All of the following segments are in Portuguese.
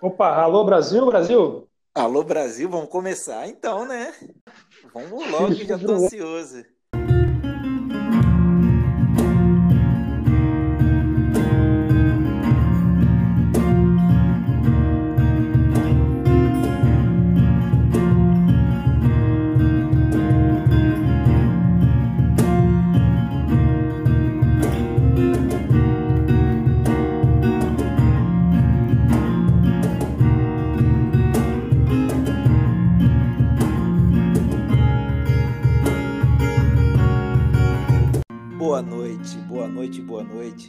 Opa, alô Brasil, Brasil? Alô Brasil, vamos começar então, né? Vamos logo, já tô ansioso.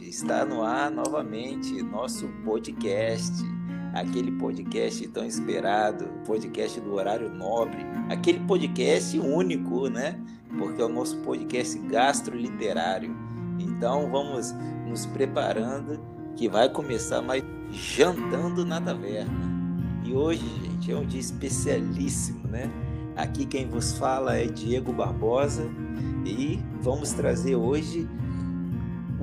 Está no ar novamente nosso podcast, aquele podcast tão esperado, podcast do horário nobre, aquele podcast único, né? Porque é o nosso podcast gastroliterário. Então vamos nos preparando que vai começar mais jantando na taverna. E hoje, gente, é um dia especialíssimo, né? Aqui quem vos fala é Diego Barbosa e vamos trazer hoje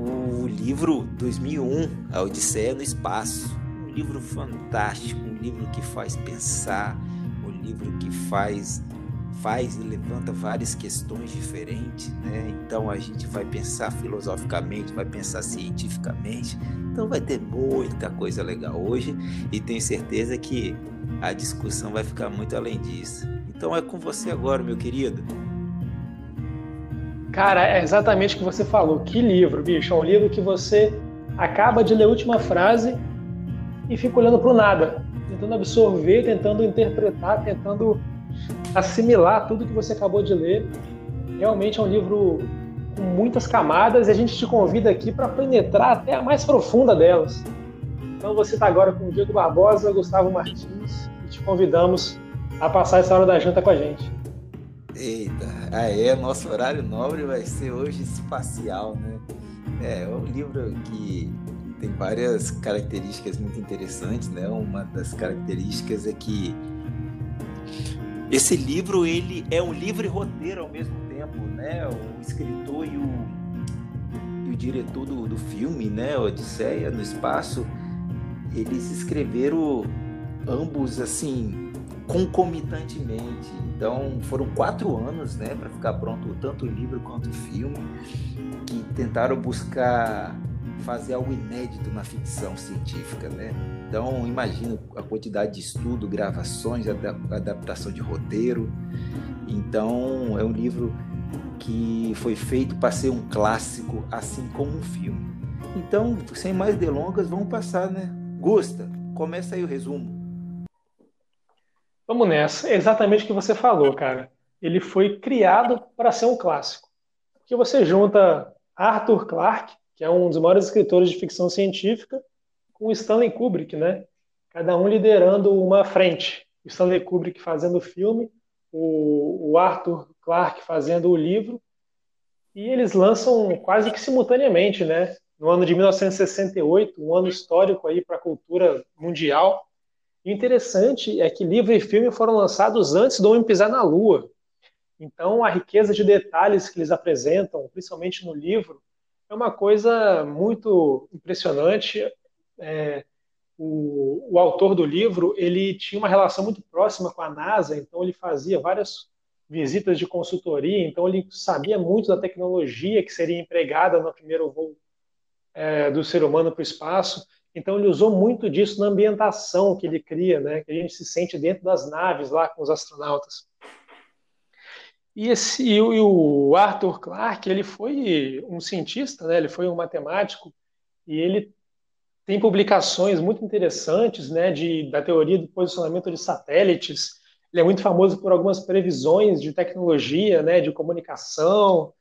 o livro 2001, A Odisseia no Espaço. Um livro fantástico, um livro que faz pensar, um livro que faz faz e levanta várias questões diferentes, né? Então a gente vai pensar filosoficamente, vai pensar cientificamente. Então vai ter muita coisa legal hoje e tenho certeza que a discussão vai ficar muito além disso. Então é com você agora, meu querido. Cara, é exatamente o que você falou. Que livro, bicho. É um livro que você acaba de ler a última frase e fica olhando para o nada, tentando absorver, tentando interpretar, tentando assimilar tudo que você acabou de ler. Realmente é um livro com muitas camadas e a gente te convida aqui para penetrar até a mais profunda delas. Então você está agora com o Diego Barbosa, Gustavo Martins e te convidamos a passar essa hora da janta com a gente. Eita, aí é, nosso horário nobre vai ser hoje espacial, né? É, é um livro que tem várias características muito interessantes, né? Uma das características é que esse livro ele é um livro e roteiro ao mesmo tempo, né? O escritor e o, e o diretor do, do filme, né? Odisseia no espaço, eles escreveram ambos assim concomitantemente. Então foram quatro anos, né, para ficar pronto tanto o livro quanto o filme, que tentaram buscar fazer algo inédito na ficção científica, né? Então imagina a quantidade de estudo, gravações, adaptação de roteiro. Então é um livro que foi feito para ser um clássico, assim como um filme. Então, sem mais delongas, vamos passar, né? Gusta, começa aí o resumo. Vamos nessa. É exatamente o que você falou, cara. Ele foi criado para ser um clássico. Porque você junta Arthur Clarke, que é um dos maiores escritores de ficção científica, com Stanley Kubrick, né? Cada um liderando uma frente. O Stanley Kubrick fazendo o filme, o, o Arthur Clarke fazendo o livro, e eles lançam quase que simultaneamente, né? No ano de 1968, um ano histórico aí para a cultura mundial. E interessante é que livro e filme foram lançados antes do homem pisar na Lua. Então, a riqueza de detalhes que eles apresentam, principalmente no livro, é uma coisa muito impressionante. É, o, o, autor do livro ele tinha uma relação muito próxima com a NASA, então ele fazia várias visitas de consultoria, então ele sabia muito da tecnologia que seria empregada no primeiro voo é, do ser humano para o espaço. Então ele usou muito disso na ambientação que ele cria, né? Que a gente se sente dentro das naves lá com os astronautas. E, esse, e o Arthur Clarke, ele foi um cientista, né? Ele foi um matemático e ele tem publicações muito interessantes, né? De, da teoria do posicionamento de satélites. Ele é muito famoso por algumas previsões de tecnologia, né? De comunicação.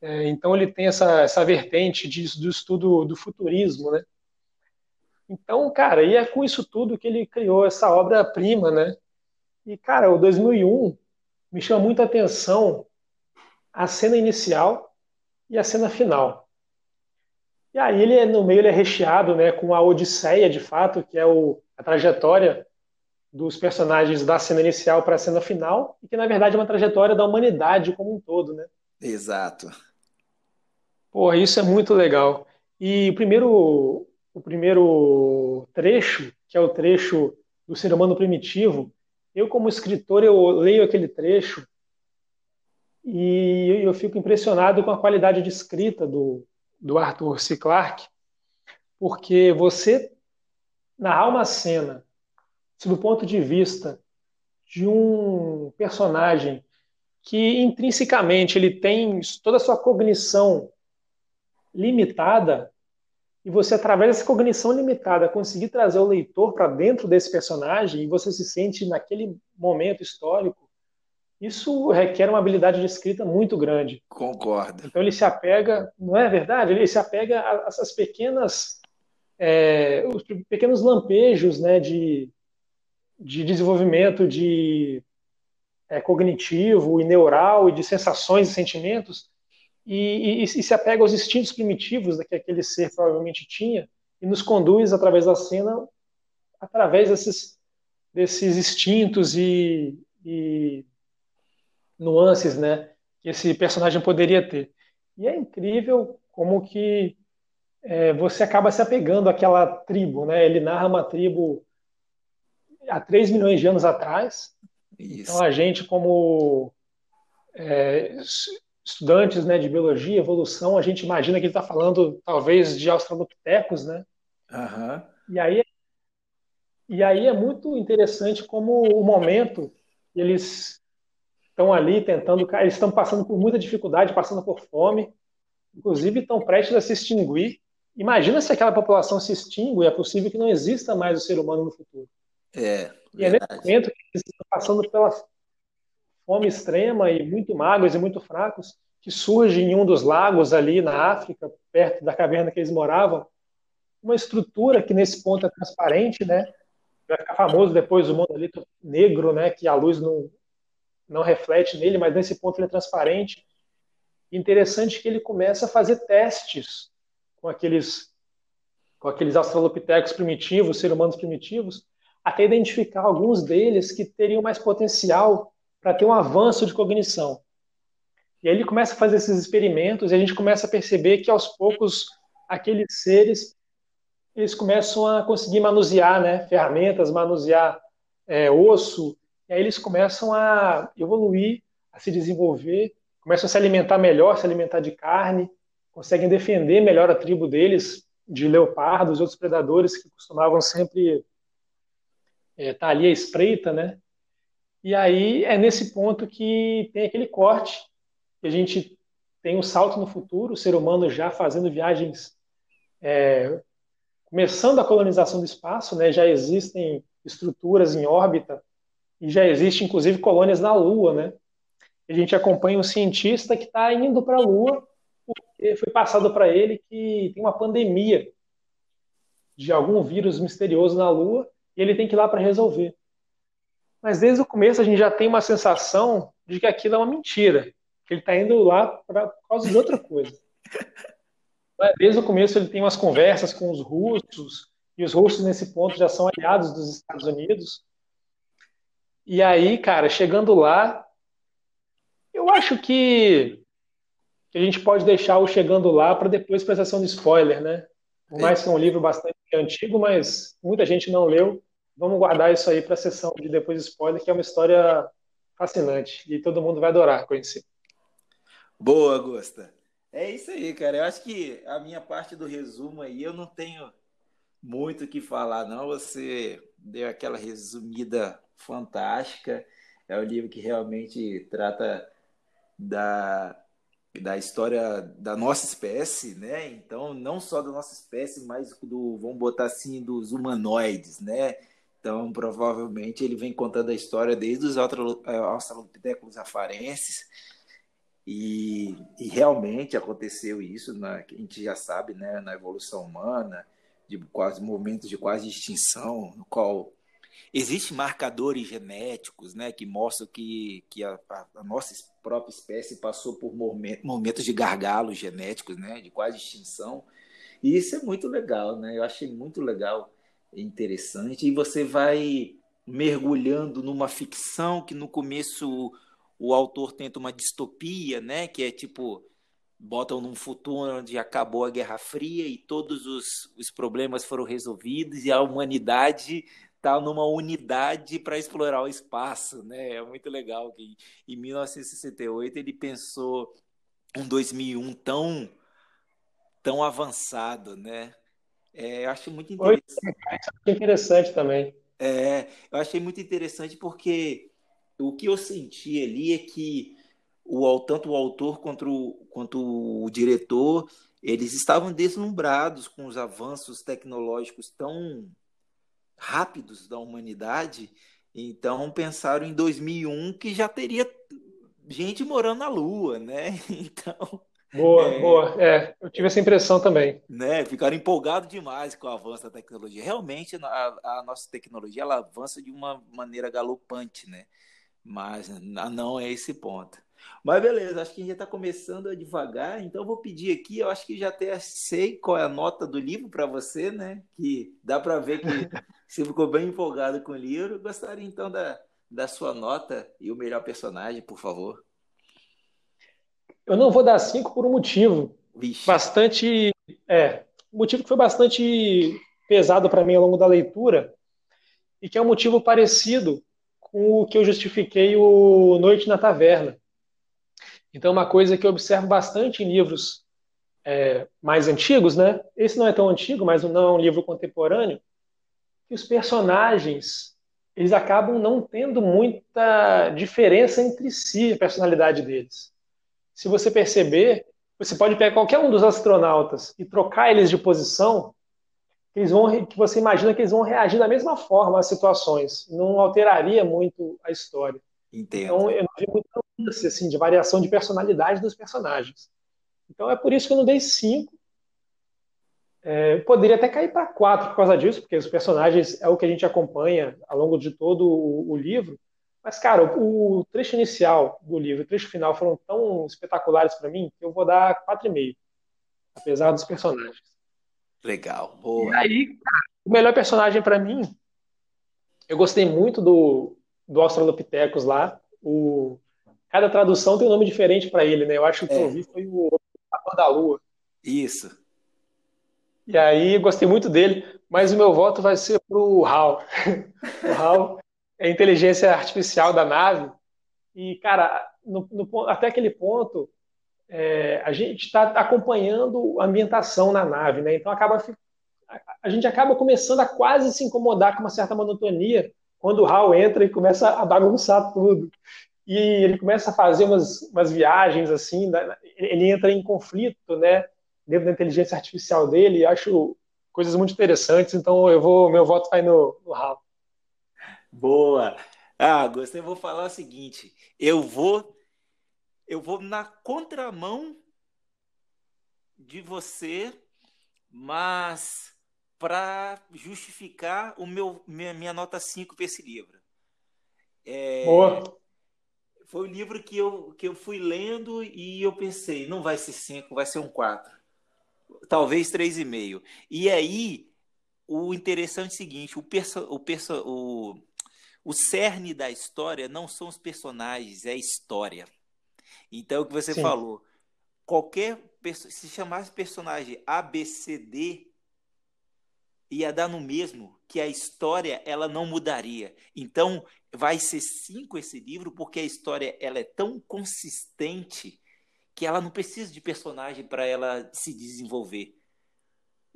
É, então ele tem essa, essa vertente do estudo do futurismo, né? Então, cara, e é com isso tudo que ele criou essa obra-prima, né? E, cara, o 2001 me chama muita atenção a cena inicial e a cena final. E aí ele no meio ele é recheado, né, com a Odisseia, de fato, que é o, a trajetória dos personagens da cena inicial para a cena final, e que na verdade é uma trajetória da humanidade como um todo, né? Exato. Pô, isso é muito legal. E o primeiro o primeiro trecho, que é o trecho do ser humano primitivo, eu como escritor eu leio aquele trecho e eu fico impressionado com a qualidade de escrita do, do Arthur C. Clarke, porque você narrar uma cena sob o ponto de vista de um personagem que intrinsecamente ele tem toda a sua cognição limitada e você através dessa cognição limitada conseguir trazer o leitor para dentro desse personagem e você se sente naquele momento histórico isso requer uma habilidade de escrita muito grande. Concordo. Então ele se apega, não é verdade? Ele se apega a essas pequenas, é, os pequenos lampejos, né, de, de desenvolvimento de é, cognitivo e neural e de sensações e sentimentos e, e, e, se apega aos instintos primitivos que aquele ser provavelmente tinha e nos conduz através da cena através desses, desses instintos e, e nuances né, que esse personagem poderia ter. E é incrível como que é, você acaba se apegando àquela tribo. Né? Ele narra uma tribo há 3 milhões de anos atrás. Isso. Então a gente, como é, estudantes né, de biologia, evolução, a gente imagina que ele está falando talvez de australopitecos, né? Uhum. E aí, e aí é muito interessante como o momento eles estão ali tentando, eles estão passando por muita dificuldade, passando por fome, inclusive estão prestes a se extinguir. Imagina se aquela população se extingue, é possível que não exista mais o ser humano no futuro. É, e é nesse momento que eles estão passando pela fome extrema e muito magros e muito fracos, que surge em um dos lagos ali na África, perto da caverna que eles moravam, uma estrutura que nesse ponto é transparente, né? Vai ficar famoso depois o monolito negro, né? Que a luz não, não reflete nele, mas nesse ponto ele é transparente. Interessante que ele começa a fazer testes com aqueles com aqueles australopitecos primitivos, seres humanos primitivos, até identificar alguns deles que teriam mais potencial para ter um avanço de cognição. E aí ele começa a fazer esses experimentos e a gente começa a perceber que aos poucos aqueles seres eles começam a conseguir manusear né, ferramentas, manusear é, osso, e aí eles começam a evoluir, a se desenvolver, começam a se alimentar melhor, se alimentar de carne, conseguem defender melhor a tribo deles de leopardos e outros predadores que costumavam sempre estar é, tá ali à espreita, né? E aí é nesse ponto que tem aquele corte, que a gente tem um salto no futuro, o ser humano já fazendo viagens, é, começando a colonização do espaço, né? Já existem estruturas em órbita e já existe inclusive colônias na Lua, né? A gente acompanha um cientista que está indo para a Lua porque foi passado para ele que tem uma pandemia de algum vírus misterioso na Lua e ele tem que ir lá para resolver. Mas desde o começo a gente já tem uma sensação de que aquilo é uma mentira, que ele está indo lá pra, por causa de outra coisa. Desde o começo ele tem umas conversas com os russos, e os russos nesse ponto já são aliados dos Estados Unidos, e aí, cara, chegando lá, eu acho que, a gente pode deixar o chegando lá para depois para a sessão de spoiler, né? Por mais que é um livro bastante antigo, mas muita gente não leu. Vamos guardar isso aí para a sessão de depois de spoiler, que é uma história fascinante e todo mundo vai adorar conhecer. Boa, Gusta. É isso aí, cara. Eu acho que a minha parte do resumo aí eu não tenho muito o que falar, não. Você deu aquela resumida fantástica. É um livro que realmente trata da, da história da nossa espécie, né? Então, não só da nossa espécie, mas do, vamos botar assim, dos humanoides, né? Então, provavelmente ele vem contando a história desde os é, australopithecus afarenses. E, e, realmente aconteceu isso, na, a gente já sabe, né, na evolução humana, de quase momentos de quase extinção, no qual Existem marcadores genéticos né, que mostram que, que a, a, nossa própria espécie passou por momentos de gargalos genéticos, né, de quase extinção. E isso é muito legal, né? Eu achei muito legal, interessante. E você vai mergulhando numa ficção que no começo o, autor tenta uma distopia, né? Que é tipo botam num futuro onde acabou a Guerra Fria e todos os, os problemas foram resolvidos e a humanidade está numa unidade para explorar o espaço, né? É muito legal que em 1968 ele pensou um 2001 tão tão avançado, né? É, eu acho muito interessante. Interessante também. É, eu achei muito interessante porque o que eu senti ali é que o, tanto o autor quanto o, quanto o diretor, eles estavam deslumbrados com os avanços tecnológicos tão rápidos da humanidade, então pensaram em 2001 que já teria gente morando na Lua, né? Então Boa, é, boa. É, eu tive essa impressão também. Né, ficaram empolgados demais com o avanço da tecnologia. Realmente, a, a, nossa tecnologia ela avança de uma maneira galopante, né? Mas não é esse ponto. Mas beleza, acho que a gente já está começando a devagar, então eu vou pedir aqui, eu acho que já até sei qual é a nota do livro para você, né? Que dá para ver que você ficou bem empolgado com o livro. Gostaria então da, da sua nota e o melhor personagem, por favor. Eu não vou dar cinco por um motivo Vixe. bastante. É, um motivo que foi bastante pesado para mim ao longo da leitura e que é um motivo parecido com o que eu justifiquei o Noite na Taverna. Então, uma coisa que eu observo bastante em livros é, mais antigos, né? Esse não é tão antigo, mas não é um livro contemporâneo, que os personagens eles acabam não tendo muita diferença entre si, a personalidade deles se você perceber, você pode pegar qualquer um dos astronautas e trocar eles de posição, eles vão, que você imagina que eles vão reagir da mesma forma às situações. Não alteraria muito a história. Entendo. Então, eu não vi muita nuance assim, de variação de personalidade dos personagens. Então, é por isso que eu não dei cinco. É, poderia até cair para quatro por causa disso, porque os personagens é o que a gente acompanha ao longo de todo o, o livro. Mas, cara, o, o trecho inicial do livro e o trecho final foram tão espetaculares para mim que eu vou dar 4,5, apesar dos personagens. Legal, boa. E aí, cara, o melhor personagem para mim, eu gostei muito do, do Australopithecus lá. O, cada tradução tem um nome diferente para ele, né? Eu acho que é. eu vi foi o Papa da Lua. Isso. E aí, gostei muito dele, mas o meu voto vai ser pro Hal. o Hal a inteligência artificial da nave. E, cara, no, no, até aquele ponto, é, a gente está acompanhando a ambientação na nave, né? Então acaba a, gente acaba começando a quase se incomodar com uma certa monotonia quando o Hal entra e começa a bagunçar tudo. E ele começa a fazer umas, umas viagens assim, ele entra em conflito, né? Dentro da inteligência artificial dele, acho coisas muito interessantes. Então eu vou, meu voto vai no, no Hal. Boa. Ah, gostei. Eu vou falar o seguinte: eu vou, eu vou na contramão de você, mas para justificar o meu minha, minha nota 5 para esse livro. É, Boa. Foi o livro que eu, que eu fui lendo e eu pensei, não vai ser 5, vai ser um 4. Talvez 3,5. E aí, o interessante é o seguinte, o, perso, o, perso, o, o cerne da história não são os personagens, é a história. Então, o que você Sim. falou, qualquer se chamasse personagem ABCD ia dar no mesmo que a história ela não mudaria. Então, vai ser cinco esse livro porque a história ela é tão consistente que ela não precisa de personagem para ela se desenvolver.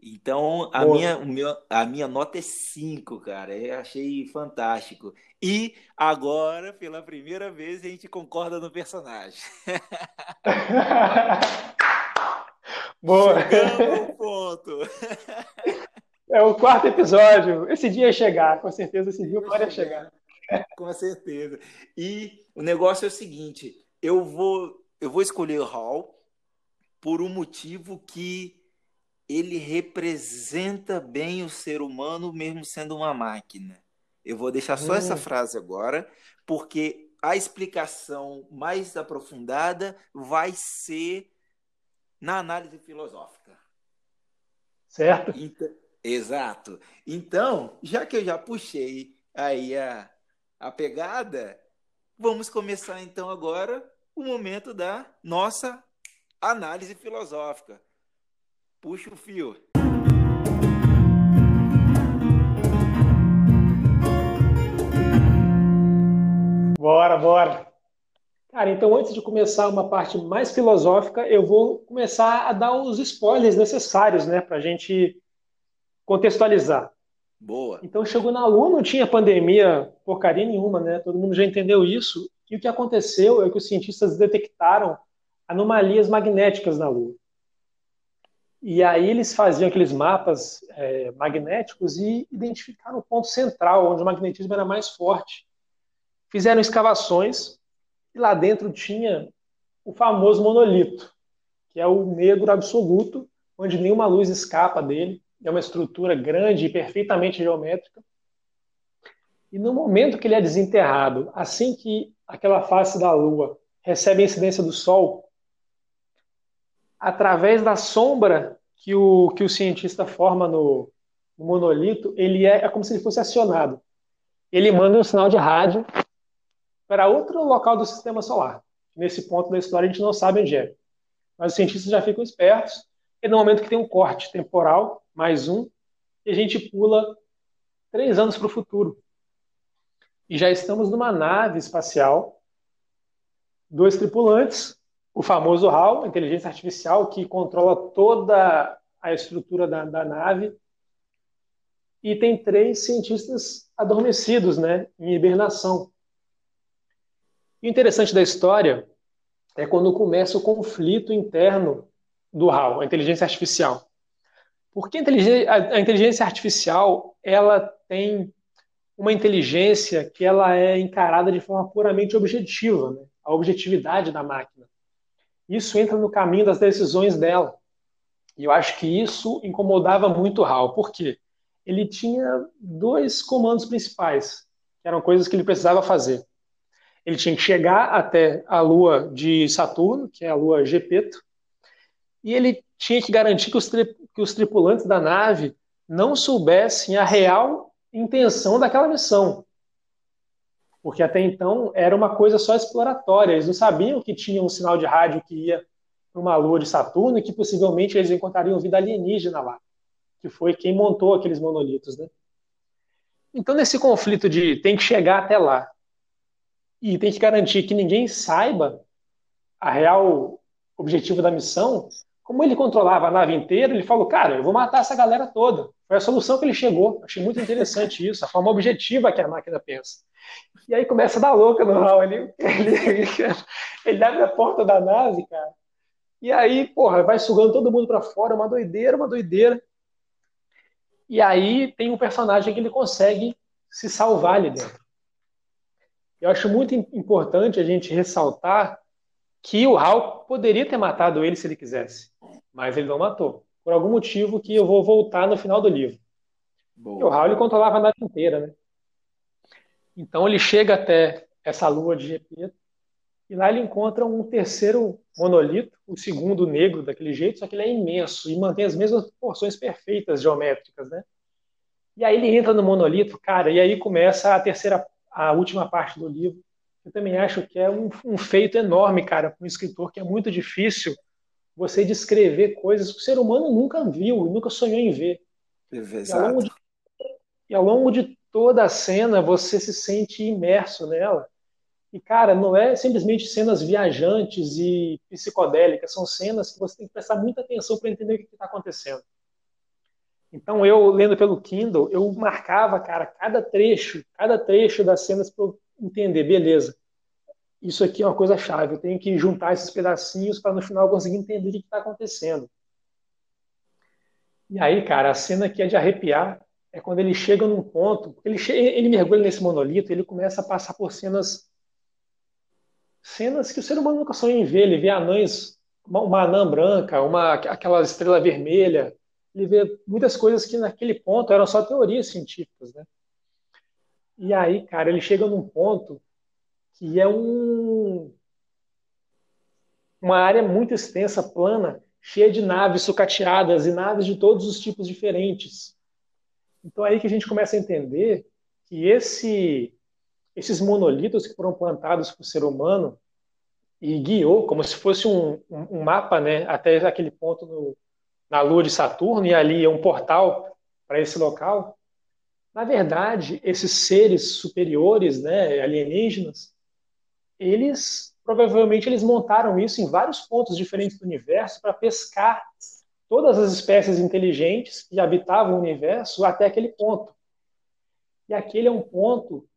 Então, a minha, o meu, a minha nota é 5, cara. Eu achei fantástico. E agora, pela primeira vez, a gente concorda no personagem. Boa. Chegamos ponto. É o quarto episódio. Esse dia ia chegar, com certeza esse dia pode chegar. Com certeza. E o negócio é o seguinte: eu vou, eu vou escolher o Hall por um motivo que ele representa bem o ser humano, mesmo sendo uma máquina. Eu vou deixar só hum. essa frase agora, porque a explicação mais aprofundada vai ser na análise filosófica. Certo? Então, exato. Então, já que eu já puxei aí a, a pegada, vamos começar então agora o momento da nossa Análise filosófica. Puxa o fio. Bora, bora. Cara, então antes de começar uma parte mais filosófica, eu vou começar a dar os spoilers necessários, né, para a gente contextualizar. Boa. Então chegou na Lua, não tinha pandemia porcaria nenhuma, né? Todo mundo já entendeu isso. E o que aconteceu é que os cientistas detectaram anomalias magnéticas na Lua. E aí eles faziam aqueles mapas é, magnéticos e identificaram o ponto central, onde o magnetismo era mais forte. Fizeram escavações e lá dentro tinha o famoso monolito, que é o negro absoluto, onde nenhuma luz escapa dele. É uma estrutura grande e perfeitamente geométrica. E no momento que ele é desenterrado, assim que aquela face da Lua recebe a incidência do Sol, através da sombra que o, que o cientista forma no, no monolito, ele é, é como se ele fosse acionado. Ele manda um sinal de rádio para outro local do sistema solar. Nesse ponto da história a gente não sabe onde é. Mas os cientistas já ficam espertos, e no momento que tem um corte temporal, mais um, e a gente pula três anos para o futuro. E já estamos numa nave espacial, dois tripulantes, o famoso HAL, inteligência artificial, que controla toda a estrutura da, da nave, e tem três cientistas adormecidos, né, em hibernação. E o interessante da história é quando começa o conflito interno do HAL, a inteligência artificial. Porque a inteligência, artificial ela tem uma inteligência que ela é encarada de forma puramente objetiva, né? a objetividade da máquina. Isso entra no caminho das decisões dela. E eu acho que isso incomodava muito o HAL. Por quê? Ele tinha dois comandos principais, que eram coisas que ele precisava fazer ele tinha que chegar até a lua de Saturno, que é a lua Gepeto, e ele tinha que garantir que os, tri que os tripulantes da nave não soubessem a real intenção daquela missão. Porque até então era uma coisa só exploratória, eles não sabiam que tinha um sinal de rádio que ia para uma lua de Saturno e que possivelmente eles encontrariam vida alienígena lá, que foi quem montou aqueles monolitos, né? Então, nesse conflito de tem que chegar até lá e tem que garantir que ninguém saiba a real objetivo da missão. Como ele controlava a nave inteira, ele falou: Cara, eu vou matar essa galera toda. Foi a solução que ele chegou. Achei muito interessante isso, a forma objetiva que a máquina pensa. E aí começa a dar louca no Hal. Ele, ele, ele abre a porta da nave, cara. E aí, porra, vai sugando todo mundo para fora, uma doideira, uma doideira. E aí tem um personagem que ele consegue se salvar ali dentro. Eu acho muito importante a gente ressaltar que o Hal poderia ter matado ele se ele quisesse, mas ele não matou. Por algum motivo que eu vou voltar no final do livro. Boa. E o ele controlava a nave inteira, né? Então ele chega até essa lua de GP e lá ele encontra um terceiro monolito, o segundo negro daquele jeito, só que ele é imenso e mantém as mesmas porções perfeitas geométricas, né? E aí ele entra no monolito, cara, e aí começa a terceira a última parte do livro. Eu também acho que é um, um feito enorme, cara, para um escritor, que é muito difícil você descrever coisas que o ser humano nunca viu e nunca sonhou em ver. E ao, de, e ao longo de toda a cena, você se sente imerso nela. E, cara, não é simplesmente cenas viajantes e psicodélicas, são cenas que você tem que prestar muita atenção para entender o que está acontecendo. Então eu lendo pelo Kindle, eu marcava, cara, cada trecho, cada trecho das cenas para eu entender, beleza. Isso aqui é uma coisa chave, eu tenho que juntar esses pedacinhos para no final conseguir entender o que está acontecendo. E aí, cara, a cena que é de arrepiar é quando ele chega num ponto, ele, ele mergulha nesse monolito, ele começa a passar por cenas cenas que o ser humano nunca sonhou em ver. Ele vê anões, uma, uma anã branca, uma, aquela estrela vermelha, ele vê muitas coisas que naquele ponto eram só teorias científicas, né? E aí, cara, ele chega num ponto que é um uma área muito extensa, plana, cheia de naves sucateadas e naves de todos os tipos diferentes. Então é aí que a gente começa a entender que esse esses monolitos que foram plantados por ser humano, e guiou como se fosse um, um, mapa, né, até aquele ponto no, na Lua de Saturno e ali é um portal para esse local. Na verdade, esses seres superiores, né, alienígenas, eles provavelmente eles montaram isso em vários pontos diferentes do universo para pescar todas as espécies inteligentes que habitavam o universo até aquele ponto. E aquele é um ponto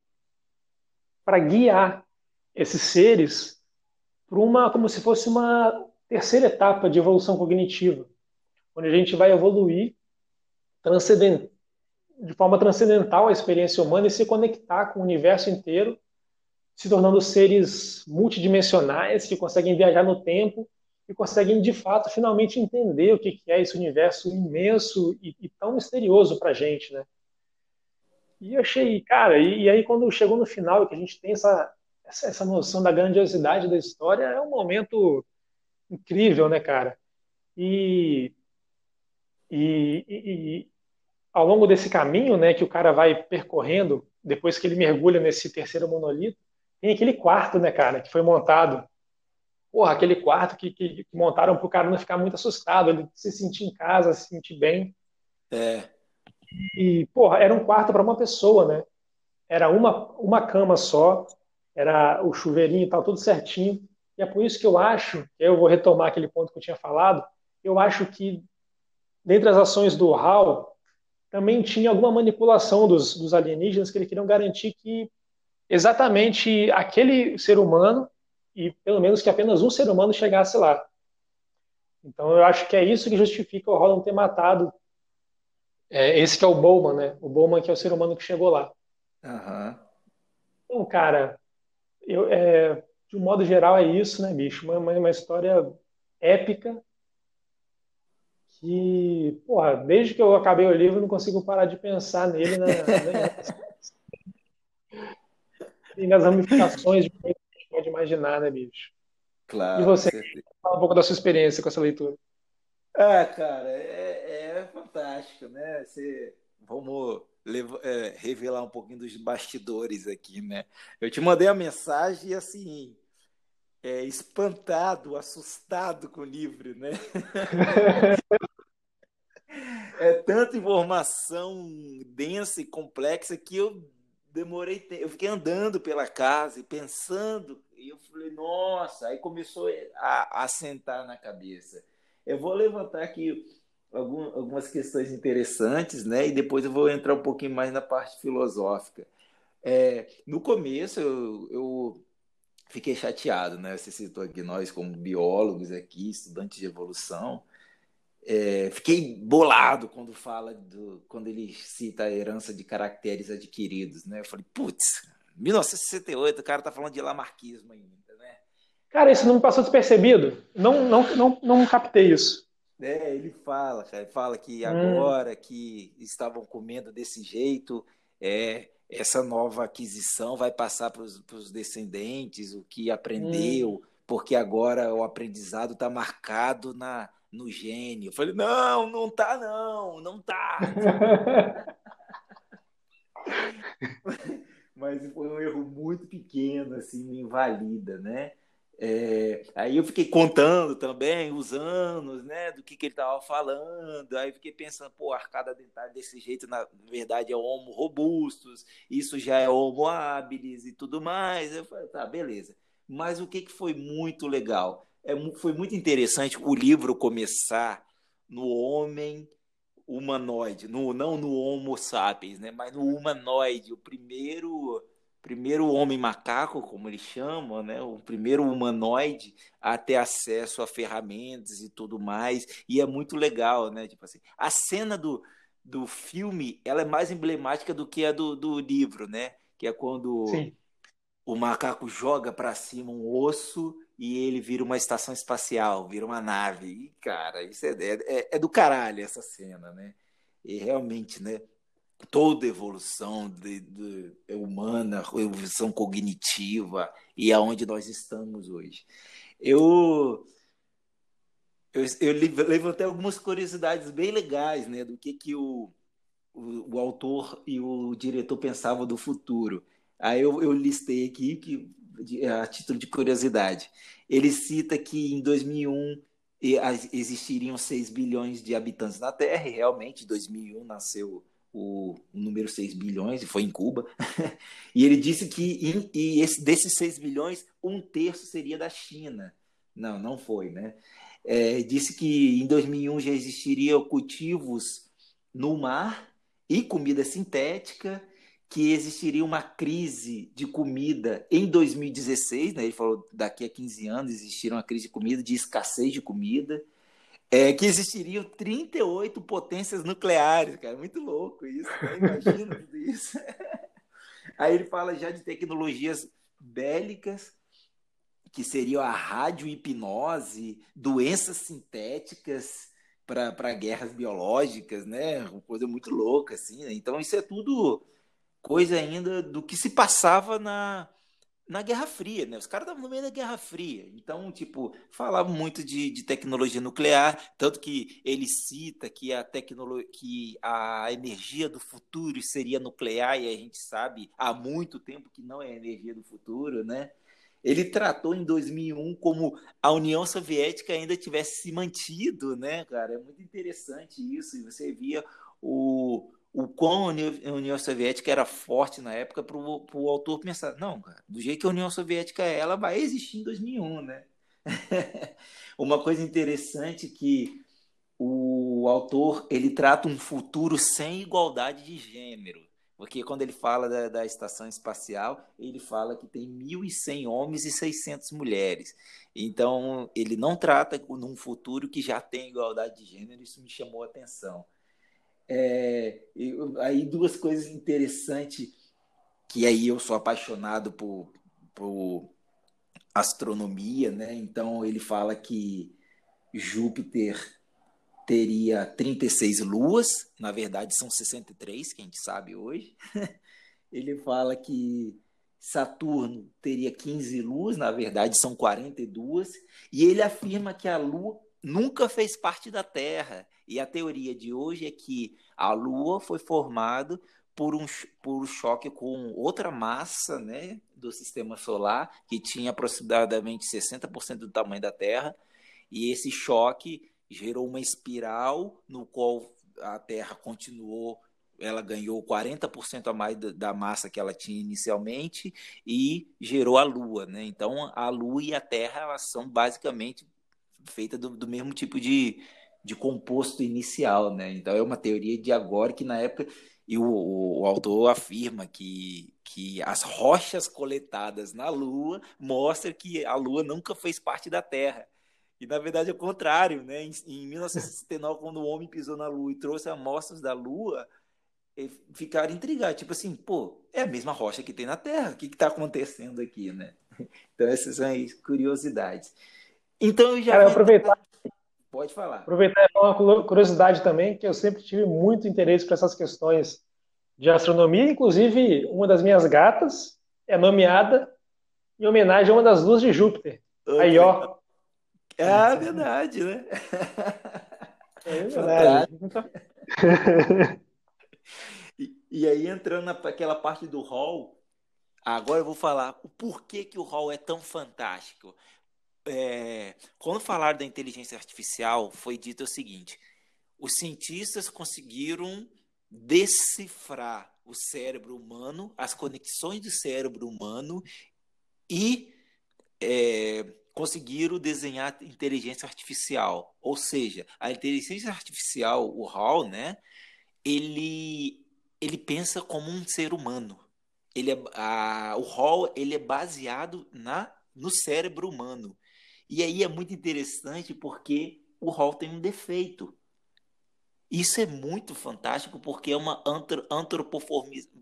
para guiar esses seres para uma como se fosse uma terceira etapa de evolução cognitiva, onde a gente vai evoluir transcendent, de forma transcendental a experiência humana e se conectar com o universo inteiro, se tornando seres multidimensionais que conseguem viajar no tempo e conseguem de fato finalmente entender o que é esse universo imenso e, e tão misterioso para a gente, né? E eu achei, cara, e, e, aí quando chegou no final que a gente tem essa, essa, essa noção da grandiosidade da história, é um momento incrível, né, cara? E, e, e, ao longo desse caminho, né, que o cara vai percorrendo, depois que ele mergulha nesse terceiro monolito, tem aquele quarto, né, cara, que foi montado porra, aquele quarto que, que, que montaram para o cara não ficar muito assustado, ele se sentir em casa, se sentir bem. É. E, porra, era um quarto para uma pessoa, né? Era uma, uma cama só, era o chuveirinho e tal, tudo certinho. E é por isso que eu acho, eu vou retomar aquele ponto que eu tinha falado, eu acho que, dentre as ações do HAL, também tinha alguma manipulação dos, dos alienígenas que eles queriam garantir que exatamente aquele ser humano e pelo menos que apenas um ser humano chegasse lá. Então eu acho que é isso que justifica o Holland ter matado é, esse que é o Bowman, né? O Bowman que é o ser humano que chegou lá. Uhum. Então, cara, eu, é, de um modo geral é isso, né, bicho? Uma, uma, uma história épica que, porra, desde que eu acabei o livro, não consigo parar de pensar nele na, na, nas ramificações de pode imaginar, né, bicho? Claro. E você? Fala um pouco da sua experiência com essa leitura. Ah, cara, é, é fantástico, né? Você, vamos levar, é, revelar um pouquinho dos bastidores aqui, né? Eu te mandei a mensagem e assim, é, espantado, assustado com o livro, né? é tanta informação densa e complexa que eu demorei, eu fiquei andando pela casa e pensando, e eu falei, nossa, aí começou a, a sentar na cabeça. Eu vou levantar aqui algumas questões interessantes, né? E depois eu vou entrar um pouquinho mais na parte filosófica. É, no começo eu, eu fiquei chateado, né? Você citou aqui nós como biólogos aqui, estudantes de evolução, é, fiquei bolado quando fala do, quando ele cita a herança de caracteres adquiridos, né? Eu falei, putz, 1968, o cara tá falando de lamarquismo ainda, né? Cara, isso não me passou despercebido. Não, não, não, não captei isso. É, ele fala, cara, ele fala que hum. agora hum. que estavam comendo desse jeito, é, essa nova aquisição vai passar para os descendentes, o que aprendeu, hum. porque agora o aprendizado está marcado na, no gênio. Eu falei, não, não tá não, não tá. Mas foi um erro muito pequeno, assim, me invalida, né? É, aí eu fiquei contando também os anos, né, do que, que ele estava falando. Aí fiquei pensando, pô, arcada dentária desse jeito, na verdade é homo robustus, isso já é homo habilis e tudo mais. Eu falei, tá, beleza. Mas o que, que foi muito legal? É, foi muito interessante o livro começar no homem humanoide, no, não no Homo sapiens, né, mas no humanoide, o primeiro primeiro homem macaco, como eles chamam, né, o primeiro humanoide a ter acesso a ferramentas e tudo mais, e é muito legal, né, tipo assim, a cena do, do filme, ela é mais emblemática do que a do, do livro, né, que é quando Sim. o macaco joga para cima um osso e ele vira uma estação espacial, vira uma nave. E, cara, isso é, é, é do caralho essa cena, né? E realmente, né? Toda evolução de, de, é humana, evolução cognitiva, e aonde nós estamos hoje. Eu, eu, eu levantei algumas curiosidades bem legais, né? Do que, que o, o, o autor e o diretor pensavam do futuro. Aí eu, eu listei aqui que a título de curiosidade. Ele cita que em 2001 existiriam 6 bilhões de habitantes na Terra, e realmente em 2001 nasceu o, o, número 6 bilhões, e foi em Cuba. e ele disse que e esse, desses 6 bilhões, um terço seria da China. Não, não foi, né? É, disse que em 2001 já existiriam cultivos no mar e comida sintética, que existiria uma crise de comida em 2016, né? ele falou daqui a 15 anos existiria uma crise de comida, de escassez de comida, é, que existiriam 38 potências nucleares, cara, muito louco isso, né? imagina tudo isso. Aí ele fala já de tecnologias bélicas, que seriam a radiohipnose, doenças sintéticas para guerras biológicas, né? Uma coisa muito louca, assim. Né? Então, isso é tudo coisa ainda do que se passava na, na Guerra Fria, né? Os caras estavam no meio da Guerra Fria. Então, tipo, falavam muito de, de tecnologia nuclear, tanto que ele cita que a tecnologia, que a energia do futuro seria nuclear, e a gente sabe há muito tempo que não é a energia do futuro, né? ele tratou em 2001 como a União Soviética ainda tivesse se mantido, né, cara? É muito interessante isso. E você via o, o quão a União Soviética era forte na época para o autor pensar, não, cara, do jeito que a União Soviética é, ela vai existir em 2001, né? Uma coisa interessante que o autor ele trata um futuro sem igualdade de gênero. Porque quando ele fala da, da estação espacial, ele fala que tem 1.100 homens e 600 mulheres. Então, ele não trata num futuro que já tem igualdade de gênero, isso me chamou a atenção. É, eu, aí, duas coisas interessantes, que aí eu sou apaixonado por, por astronomia, né? Então, ele fala que Júpiter teria 36 luas, na verdade são 63, que a gente sabe hoje. Ele fala que Saturno teria 15 luas, na verdade são 42, e ele afirma que a Lua nunca fez parte da Terra. E a teoria de hoje é que a Lua foi formada por um, por um choque com outra massa né, do sistema solar, que tinha aproximadamente 60% do tamanho da Terra, e esse choque gerou uma espiral no qual a Terra continuou, ela ganhou 40% a mais da massa que ela tinha inicialmente e gerou a Lua, né? Então a Lua e a Terra elas são basicamente feitas do, do mesmo tipo de, de composto inicial, né? Então é uma teoria de agora que na época e o, o, o, autor afirma que, que as rochas coletadas na Lua mostram que a Lua nunca fez parte da Terra. E na verdade é o contrário, né? Em, em 1969, quando o homem pisou na Lua e trouxe amostras da Lua, ficaram intrigados, tipo assim, pô, é a mesma rocha que tem na Terra, o que está acontecendo aqui, né? Então essas são as curiosidades. Então eu já. Cara, aproveitar. Pode falar. Aproveitar uma curiosidade também, que eu sempre tive muito interesse para essas questões de astronomia, inclusive uma das minhas gatas é nomeada em homenagem a uma das luzes de Júpiter. Okay. Aí, ó, é verdade, né? É verdade. e, e, aí, entrando naquela parte do hall, agora eu vou falar o porquê que o hall é tão fantástico. É, quando falaram da inteligência artificial, foi dito o seguinte: os cientistas conseguiram decifrar o cérebro humano, as conexões do cérebro humano e é, conseguiram desenhar inteligência artificial. Ou seja, a inteligência artificial, o HAL, né, ele, ele pensa como um ser humano. Ele é, a, o HAL ele é baseado na, no cérebro humano. E aí é muito interessante porque o HAL tem um defeito. Isso é muito fantástico porque é uma antropomorfismo.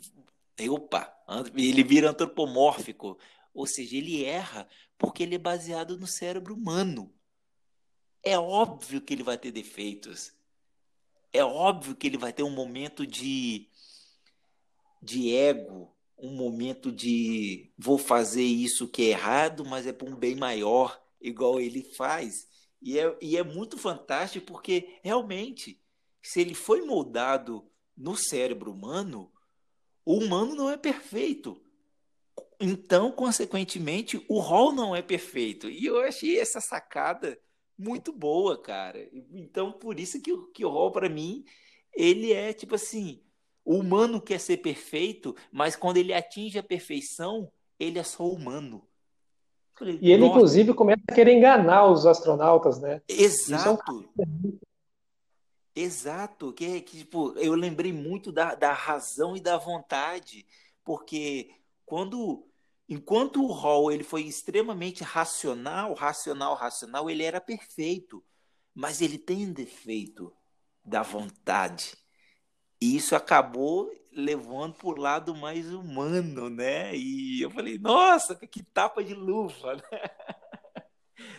Opa, ele vira antropomórfico, ou seja, ele erra porque ele é baseado no cérebro humano. É óbvio que ele vai ter defeitos. É óbvio que ele vai ter um momento de, de ego, um momento de vou fazer isso que é errado, mas é para um bem maior, igual ele faz. E é, e é muito fantástico porque realmente, se ele foi moldado no cérebro humano, o humano não é perfeito então, consequentemente, o rol não é perfeito. E eu achei essa sacada muito boa, cara. Então, por isso que, que o rol, para mim, ele é tipo assim: o humano quer ser perfeito, mas quando ele atinge a perfeição, ele é só humano. Falei, e ele, inclusive, começa a querer enganar os astronautas, né? Exato. É um... Exato. Que, que, tipo, eu lembrei muito da, da razão e da vontade, porque quando Enquanto o Hall ele foi extremamente racional, racional, racional, ele era perfeito, mas ele tem um defeito da vontade. E isso acabou levando para o lado mais humano, né? E eu falei, nossa, que tapa de luva, né?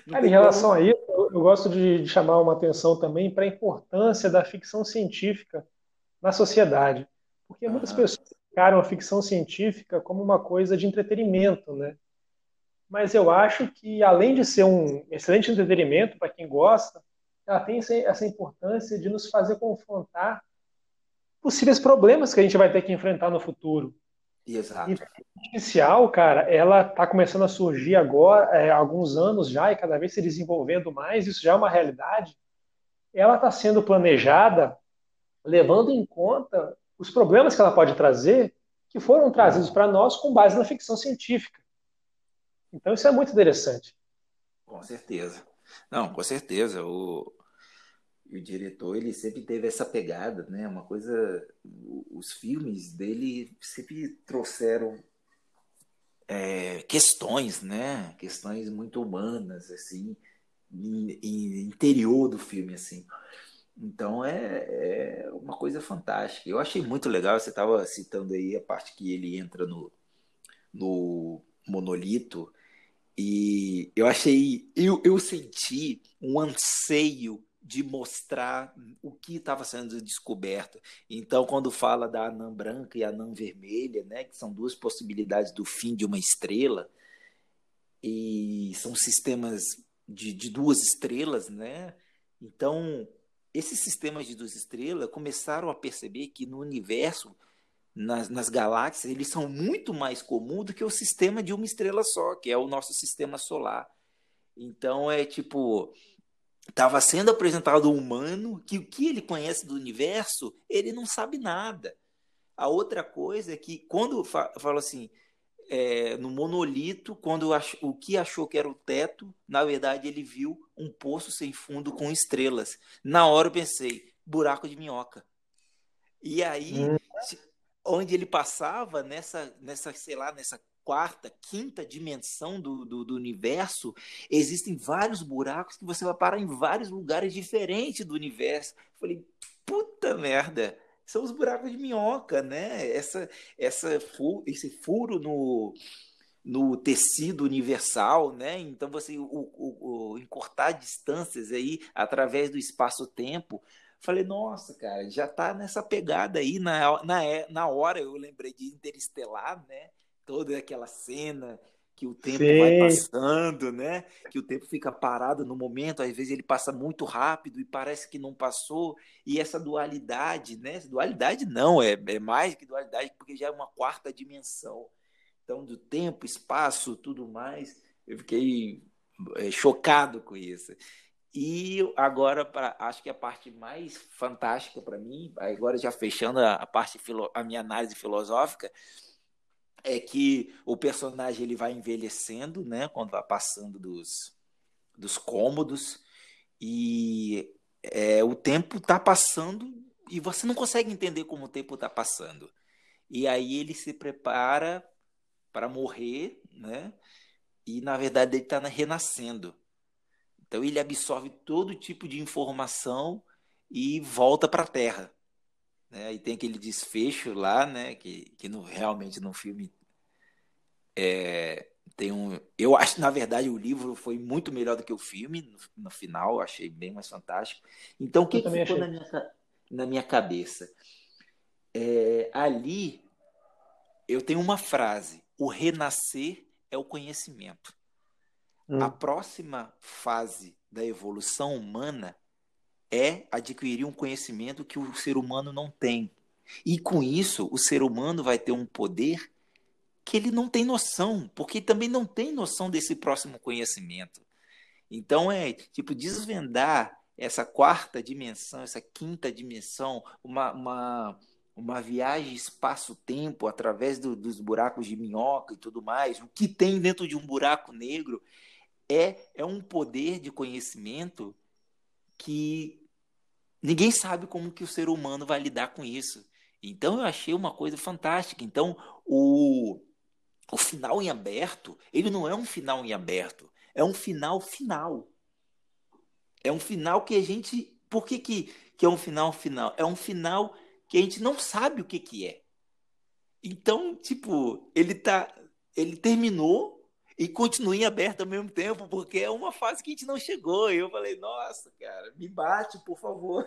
Cara, em relação a isso, eu gosto de chamar uma atenção também para a importância da ficção científica na sociedade. Porque muitas uhum. pessoas encaram a ficção científica como uma coisa de entretenimento, né? Mas eu acho que, além de ser um excelente entretenimento para quem gosta, ela tem essa importância de nos fazer confrontar possíveis problemas que a gente vai ter que enfrentar no futuro. Exato. E a artificial, cara, ela está começando a surgir agora, é, há alguns anos já, e cada vez se desenvolvendo mais, isso já é uma realidade. Ela está sendo planejada levando em conta os problemas que ela pode trazer, que foram trazidos para nós com base na ficção científica. Então isso é muito interessante. Com certeza. Não, com certeza. O, o diretor ele sempre teve essa pegada, né? Uma coisa, os filmes dele sempre trouxeram é, questões, né? Questões muito humanas, assim, interior do filme, assim. Então é, é, uma coisa fantástica. Eu achei muito legal, você estava citando aí a parte que ele entra no, no monolito, e eu achei, eu, eu senti um anseio de mostrar o que estava sendo descoberto. Então, quando fala da anã branca e anã vermelha, né, que são duas possibilidades do fim de uma estrela, e são sistemas de, de duas estrelas, né? Então, esses sistemas de duas estrelas começaram a perceber que no universo, nas, nas galáxias, eles são muito mais comuns do que o sistema de uma estrela só, que é o nosso sistema solar. Então é tipo estava sendo apresentado um humano que o que ele conhece do universo ele não sabe nada. A outra coisa é que quando fala assim é, no monolito, quando o que achou que era o teto, na verdade ele viu um poço sem fundo com estrelas. Na hora eu pensei, buraco de minhoca. E aí, hum. onde ele passava, nessa, nessa, sei lá, nessa quarta, quinta dimensão do, do, do, universo, existem vários buracos que você vai parar em vários lugares diferentes do universo. falei, puta merda! são os buracos de minhoca, né? Essa, essa, esse furo no, no tecido universal, né? Então você o, o, o distâncias aí através do espaço-tempo. Falei, nossa, cara, já tá nessa pegada aí na, na, na hora. Eu lembrei de Interestelar, né? Toda aquela cena que o tempo Sim. vai passando, né? Que o tempo fica parado no momento, às vezes ele passa muito rápido e parece que não passou. E essa dualidade, né? Dualidade não, é, é mais que dualidade, porque já é uma quarta dimensão. Então, do tempo, espaço, tudo mais, eu fiquei é, chocado com isso. E agora, pra, acho que a parte mais fantástica para mim, agora já fechando a, a parte, a minha análise filosófica, é que o personagem ele vai envelhecendo, né, quando vai passando dos, dos cômodos e é, o tempo está passando e você não consegue entender como o tempo está passando. E aí ele se prepara para morrer, né? E na verdade ele está renascendo. Então ele absorve todo tipo de informação e volta para a Terra né? E tem aquele desfecho lá, né? Que, que no, realmente no filme é, tem um. Eu acho, na verdade, o livro foi muito melhor do que o filme no, no final, achei bem mais fantástico. Então, o que, que ficou na minha, na minha cabeça? É, ali eu tenho uma frase: o renascer é o conhecimento. Hum. A próxima fase da evolução humana é adquirir um conhecimento que o ser humano não tem. E com isso, o ser humano vai ter um poder que ele não tem noção, porque também não tem noção desse próximo conhecimento. Então é tipo desvendar essa quarta dimensão, essa quinta dimensão, uma, uma, uma viagem espaço-tempo através do, dos buracos de minhoca e tudo mais, o que tem dentro de um buraco negro é, é um poder de conhecimento que ninguém sabe como que o ser humano vai lidar com isso. Então eu achei uma coisa fantástica. Então o, o final em aberto, ele não é um final em aberto, é um final final. É um final que a gente. Por que, que, que é um final final? É um final que a gente não sabe o que, que é. Então, tipo, ele tá. Ele terminou e continua em aberto ao mesmo tempo, porque é uma fase que a gente não chegou. E eu falei, nossa, cara, me bate, por favor. O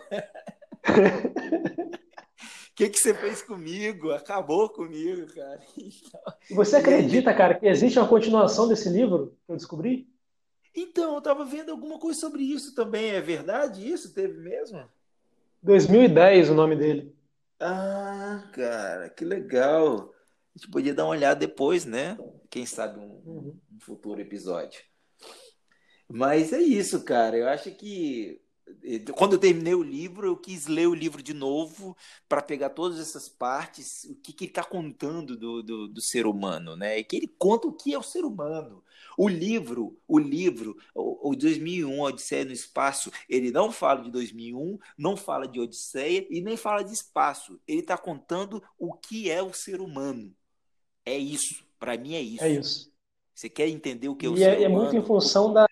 que, que você fez comigo? Acabou comigo, cara. Então... Você acredita, cara, que existe uma continuação desse livro que eu descobri? Então, eu estava vendo alguma coisa sobre isso também. É verdade isso? Teve mesmo? 2010 o nome dele. Ah, cara, que legal. A gente podia dar uma olhada depois, né? Quem sabe um, uhum. Futuro episódio. Mas é isso, cara. Eu acho que quando eu terminei o livro, eu quis ler o livro de novo para pegar todas essas partes, o que, que ele está contando do, do, do, ser humano, né? E que ele conta o que é o ser humano. O livro, o livro, o, o 2001, Odisseia no Espaço, ele não fala de 2001, não fala de Odisseia e nem fala de espaço. Ele está contando o que é o ser humano. É isso. Para mim é isso. É isso. Você quer entender o que é o e ser é, humano? é muito em função da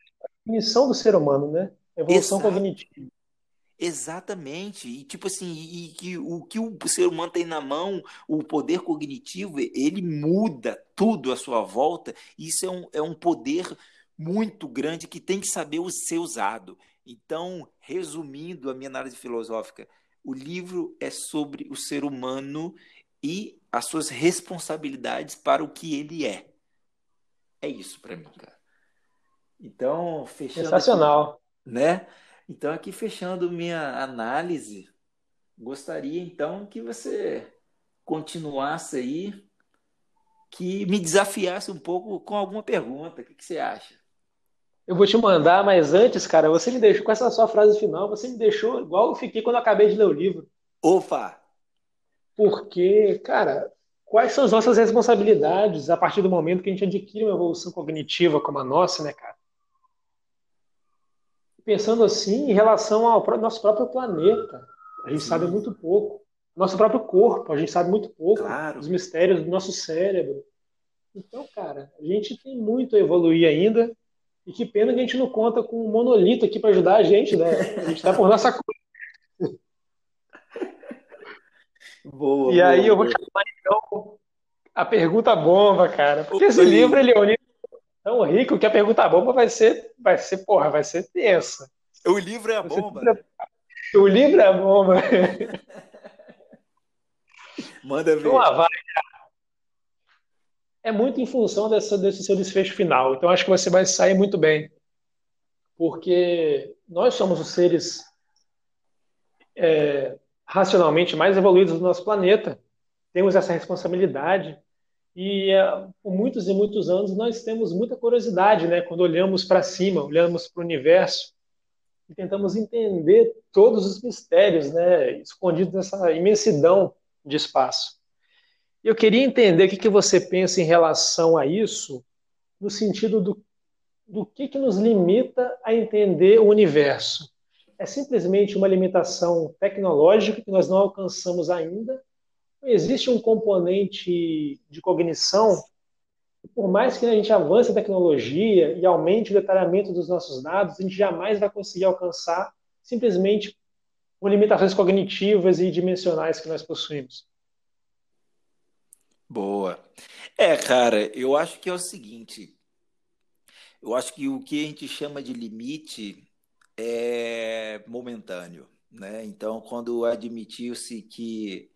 definição do ser humano, né? Evolução Exato. cognitiva. Exatamente. E tipo assim, e, que o que o ser humano tem na mão, o poder cognitivo, ele muda tudo à sua volta. Isso é um, é um poder muito grande que tem que saber ser usado. Então, resumindo a minha análise filosófica, o livro é sobre o ser humano e as suas responsabilidades para o que ele é. É isso para mim, cara. Então, fechando. Sensacional. Aqui, né? Então, aqui fechando minha análise, gostaria então que você continuasse aí, que me desafiasse um pouco com alguma pergunta. O que, que você acha? Eu vou te mandar, mas antes, cara, você me deixou com essa sua frase final, você me deixou igual eu fiquei quando eu acabei de ler o livro. Opa! Porque, cara, quais são as nossas responsabilidades a partir do momento que a gente adquire uma evolução cognitiva como a nossa, né, cara? pensando assim em relação ao nosso próprio planeta. A gente Sim. sabe muito pouco. Nosso próprio corpo, a gente sabe muito pouco. Claro. Os mistérios do nosso cérebro. Então, cara, a gente tem muito a evoluir ainda. E que pena que a gente não conta com um monolito aqui para ajudar a gente, né? A gente está por nossa conta. Boa, e boa, aí eu vou boa. chamar então a pergunta bomba, cara. Porque esse livro ele é um livro tão rico que a pergunta bomba vai ser, vai ser, porra, vai ser tensa. O livro é a bomba. O livro é a bomba. Manda ver. Então, vai, é muito em função dessa, desse seu desfecho final. Então, acho que você vai sair muito bem. Porque nós somos os seres é, racionalmente mais evoluídos do nosso planeta. Temos essa responsabilidade e uh, por muitos e muitos anos nós temos muita curiosidade, né? Quando olhamos para cima, olhamos para o universo e tentamos entender todos os mistérios, né? Escondidos nessa imensidão de espaço. Eu queria entender o que, que você pensa em relação a isso, no sentido do, do que, que nos limita a entender o universo. É simplesmente uma limitação tecnológica que nós não alcançamos ainda, existe um componente de cognição, por mais que a gente avance a tecnologia e aumente o detalhamento dos nossos dados, a gente jamais vai conseguir alcançar simplesmente por limitações cognitivas e dimensionais que nós possuímos. Boa. É, cara, eu acho que é o seguinte. Eu acho que o que a gente chama de limite é momentâneo, né? Então, quando admitiu-se que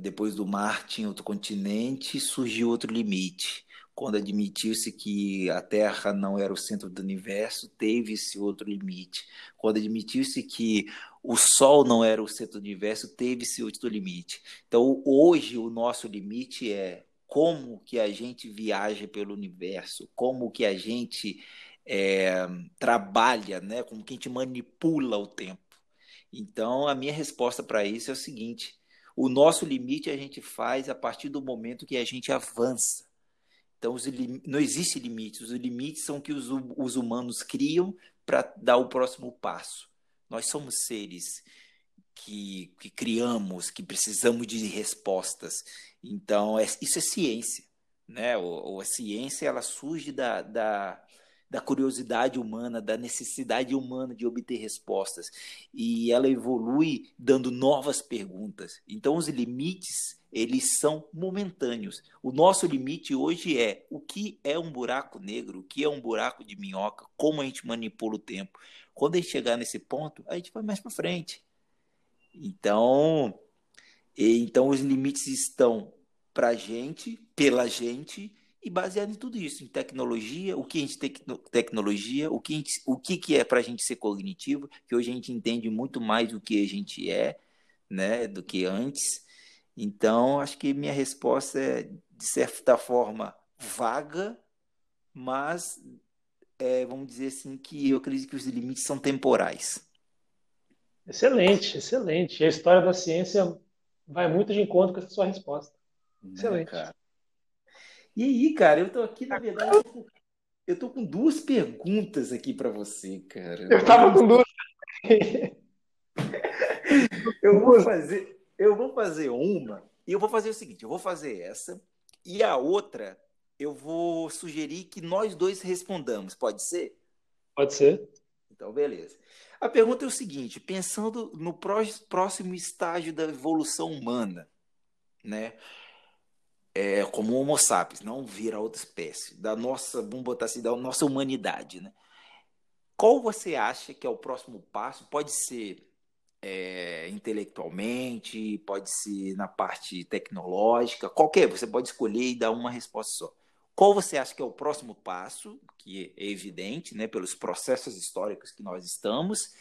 depois do mar tinha outro continente, surgiu outro limite. Quando admitiu-se que a Terra não era o centro do universo, teve esse outro limite. Quando admitiu-se que o Sol não era o centro do universo, teve esse outro limite. Então, hoje, o nosso limite é como que a gente viaja pelo universo, como que a gente é, trabalha, né? como que a gente manipula o tempo. Então, a minha resposta para isso é o seguinte: o nosso limite a gente faz a partir do momento que a gente avança. Então, os, não existe limites. Os limites são que os, os humanos criam para dar o próximo passo. Nós somos seres que, que criamos, que precisamos de respostas. Então, é, isso é ciência. Né? O, a ciência ela surge da, da, da curiosidade humana, da necessidade humana de obter respostas. E ela evolui dando novas perguntas. Então, os limites, eles são momentâneos. O nosso limite hoje é o que é um buraco negro, o que é um buraco de minhoca, como a gente manipula o tempo. Quando a gente chegar nesse ponto, a gente vai mais para frente. Então, então os limites estão para a gente, pela gente, e baseado em tudo isso, em tecnologia, o que a gente tem tecnologia, o que, gente, o que, que é para a gente ser cognitivo, que hoje a gente entende muito mais do que a gente é, né, do que antes. Então, acho que minha resposta é, de certa forma, vaga, mas é, vamos dizer assim que eu acredito que os limites são temporais. Excelente, excelente. E a história da ciência vai muito de encontro com essa sua resposta. Né, excelente. É, e aí, cara, eu tô aqui, na verdade, eu tô com, eu tô com duas perguntas aqui para você, cara. Eu tava com duas. eu vou fazer, eu vou fazer uma e eu vou fazer o seguinte, eu vou fazer essa e a outra eu vou sugerir que nós dois respondamos, pode ser? Pode ser. Então, beleza. A pergunta é o seguinte, pensando no próximo estágio da evolução humana, né? É, como Homo sapiens, não vira outra espécie, da nossa, vamos botar assim, da nossa humanidade, né? Qual você acha que é o próximo passo? Pode ser é, intelectualmente, pode ser na parte tecnológica, qualquer, você pode escolher e dar uma resposta só. Qual você acha que é o próximo passo, que é evidente, né, pelos processos históricos que nós estamos,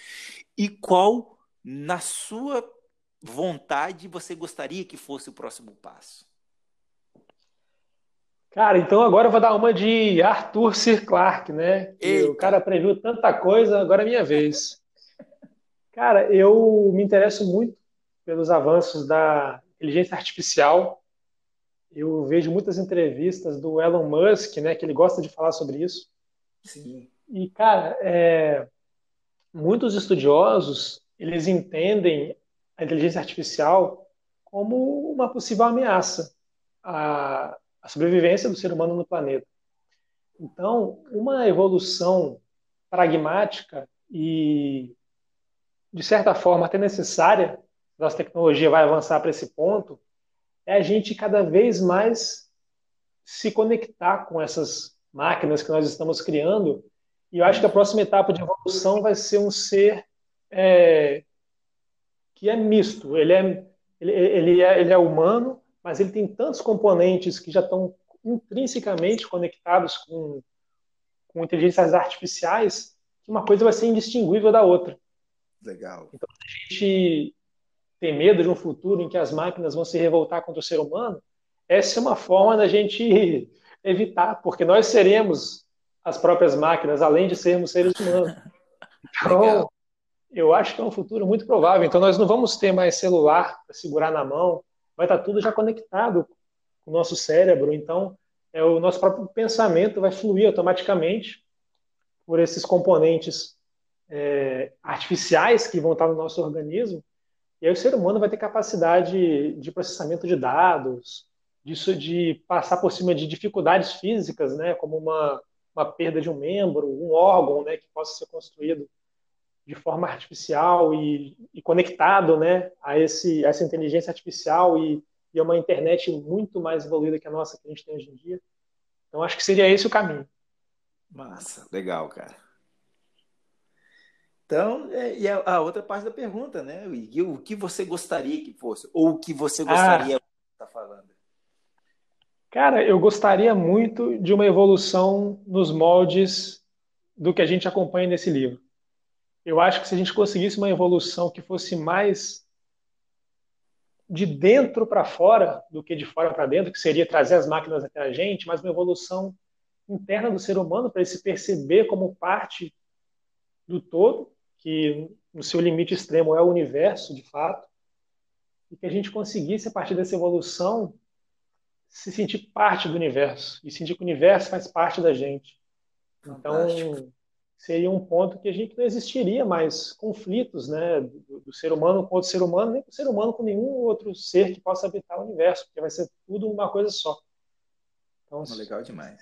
e qual, na sua vontade, você gostaria que fosse o próximo passo? Cara, então agora eu vou dar uma de Arthur Sir Clarke, né? o cara previu tanta coisa, agora é minha vez. Cara, eu me interesso muito pelos avanços da inteligência artificial. Eu vejo muitas entrevistas do Elon Musk, né? Que ele gosta de falar sobre isso. Sim. E, cara, é, muitos estudiosos, eles entendem a inteligência artificial como uma possível ameaça a a sobrevivência do ser humano no planeta. Então, uma evolução pragmática e, de certa forma, até necessária, nossa tecnologia vai avançar para esse ponto, é a gente cada vez mais se conectar com essas máquinas que nós estamos criando. E eu acho que a próxima etapa de evolução vai ser um ser é, que é misto. Ele é, ele, ele, é, ele é humano, mas ele tem tantos componentes que já estão intrinsecamente conectados com, com inteligências artificiais que uma coisa vai ser indistinguível da outra. Legal. Então, a gente tem medo de um futuro em que as máquinas vão se revoltar contra o ser humano, essa é uma forma da gente evitar, porque nós seremos as próprias máquinas, além de sermos seres humanos. Então, Legal. eu acho que é um futuro muito provável. Então, nós não vamos ter mais celular para segurar na mão, vai estar tudo já conectado com o nosso cérebro. Então, é, o nosso próprio pensamento vai fluir automaticamente por esses componentes é, artificiais que vão estar no nosso organismo. E aí o ser humano vai ter capacidade de processamento de dados, disso de passar por cima de dificuldades físicas, né, como uma, uma perda de um membro, um órgão, né, que possa ser construído de forma artificial e, e conectado né, a, esse, a essa inteligência artificial e, e a uma internet muito mais evoluída que a nossa que a gente tem hoje em dia. Então acho que seria esse o caminho. Massa, legal, cara. Então, é, e a, a, outra parte da pergunta, né? O, o, que você gostaria que fosse? Ou o que você ah. gostaria ah, estar falando? Cara, eu gostaria muito de uma evolução nos moldes do que a gente acompanha nesse livro. Eu acho que se a gente conseguisse uma evolução que fosse mais de dentro para fora do que de fora para dentro, que seria trazer as máquinas até a gente, mas uma evolução interna do ser humano para ele se perceber como parte do todo, que no seu limite extremo é o universo, de fato, e que a gente conseguisse, a partir dessa evolução, se sentir parte do universo e sentir que o universo faz parte da gente. Fantástico. Seria um ponto que a gente não existiria mais conflitos né, do, do, ser humano com outro ser humano, nem do ser humano com nenhum outro ser que possa habitar o universo, porque vai ser tudo uma coisa só. Então, Legal demais.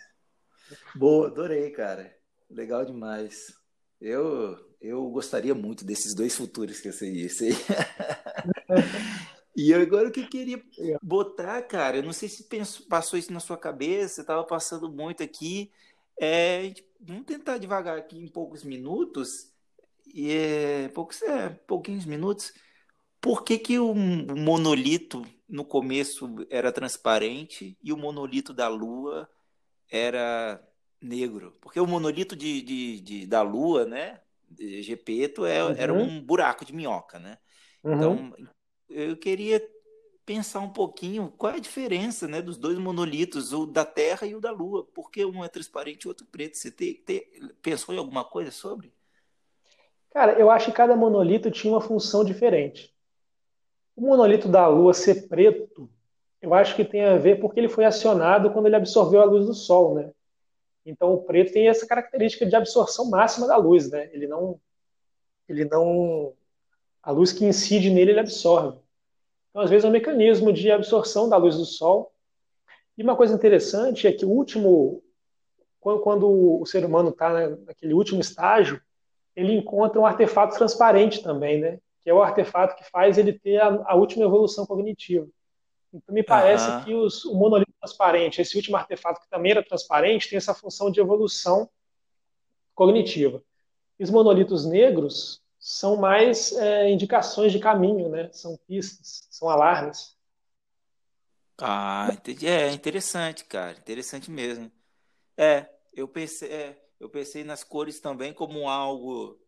Boa, adorei, cara. Legal demais. Eu, eu gostaria muito desses dois futuros que você disse. e agora o que eu queria botar, cara, eu não sei se pensou, passou isso na sua cabeça, estava passando muito aqui. É, vamos tentar devagar aqui em poucos minutos, e é, poucos, é, pouquinhos minutos. Por que, que o monolito no começo era transparente e o monolito da Lua era negro, porque o monolito de, de, de da Lua, né, de Gepeto, é, uhum. era um buraco de minhoca, né? Uhum. Então, eu queria pensar um pouquinho qual é a diferença, né, dos dois monolitos, o da Terra e o da Lua, porque um é transparente e o outro preto. Você te, pensou em alguma coisa sobre? Cara, eu acho que cada monolito tinha uma função diferente. O monolito da Lua ser preto eu acho que tem a ver porque ele foi acionado quando ele absorveu a luz do Sol, né? Então o preto tem essa característica de absorção máxima da luz, né? Ele não, ele não, a luz que incide nele ele absorve. Então às vezes é um mecanismo de absorção da luz do Sol. E uma coisa interessante é que o último, quando, o ser humano está naquele último estágio, ele encontra um artefato transparente também, né? Que é o artefato que faz ele ter a, a última evolução cognitiva. Então, me parece uhum. que os, o monolito transparente, esse último artefato que também era transparente, tem essa função de evolução cognitiva. E os monolitos negros são mais é, indicações de caminho, né? São pistas, são alarmes. Ah, entendi. É interessante, cara. Interessante mesmo. É, eu pensei, é, eu pensei nas cores também como algo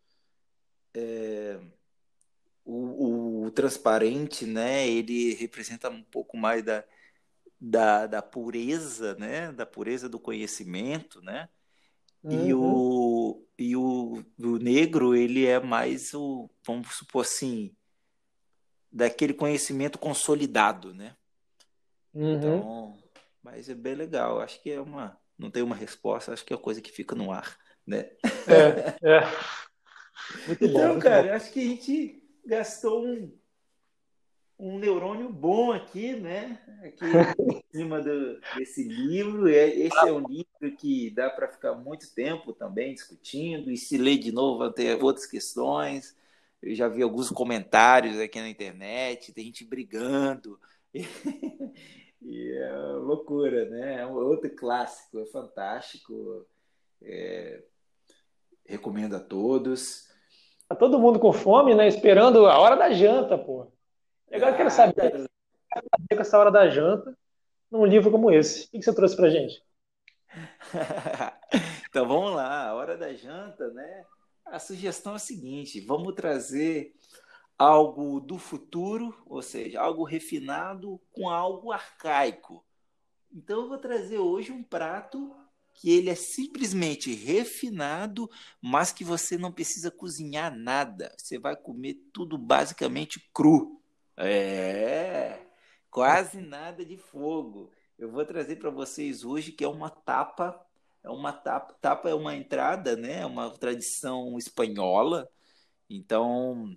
é, o, o, transparente, né, ele representa um pouco mais da, da, da pureza, né, da pureza do conhecimento, né, uhum. e, o, e o, o negro, ele é mais o, vamos supor assim, daquele conhecimento consolidado, né. Uhum. Então, mas é bem legal, acho que é uma, não tem uma resposta, acho que é uma coisa que fica no ar, né. É, é. Muito então, bom, cara, bom. acho que a gente gastou um, um neurônio bom aqui, né? Aqui em cima do, desse livro. É, esse é um livro que dá para ficar muito tempo também discutindo, e se ler de novo vai ter outras questões. Eu já vi alguns comentários aqui na internet, tem gente brigando. E é loucura, né? É um outro clássico, é fantástico. É... Recomendo a todos. Tá todo mundo com fome, né? Esperando a hora da janta, pô. Agora eu quero saber o que você com essa hora da janta num livro como esse. O que você trouxe pra gente? então vamos lá, a hora da janta, né? A sugestão é a seguinte: vamos trazer algo do futuro, ou seja, algo refinado com algo arcaico. Então eu vou trazer hoje um prato que ele é simplesmente refinado, mas que você não precisa cozinhar nada. Você vai comer tudo basicamente cru. É, quase nada de fogo. Eu vou trazer para vocês hoje que é uma tapa, é uma tapa, tapa é uma entrada, né? É uma tradição espanhola. Então,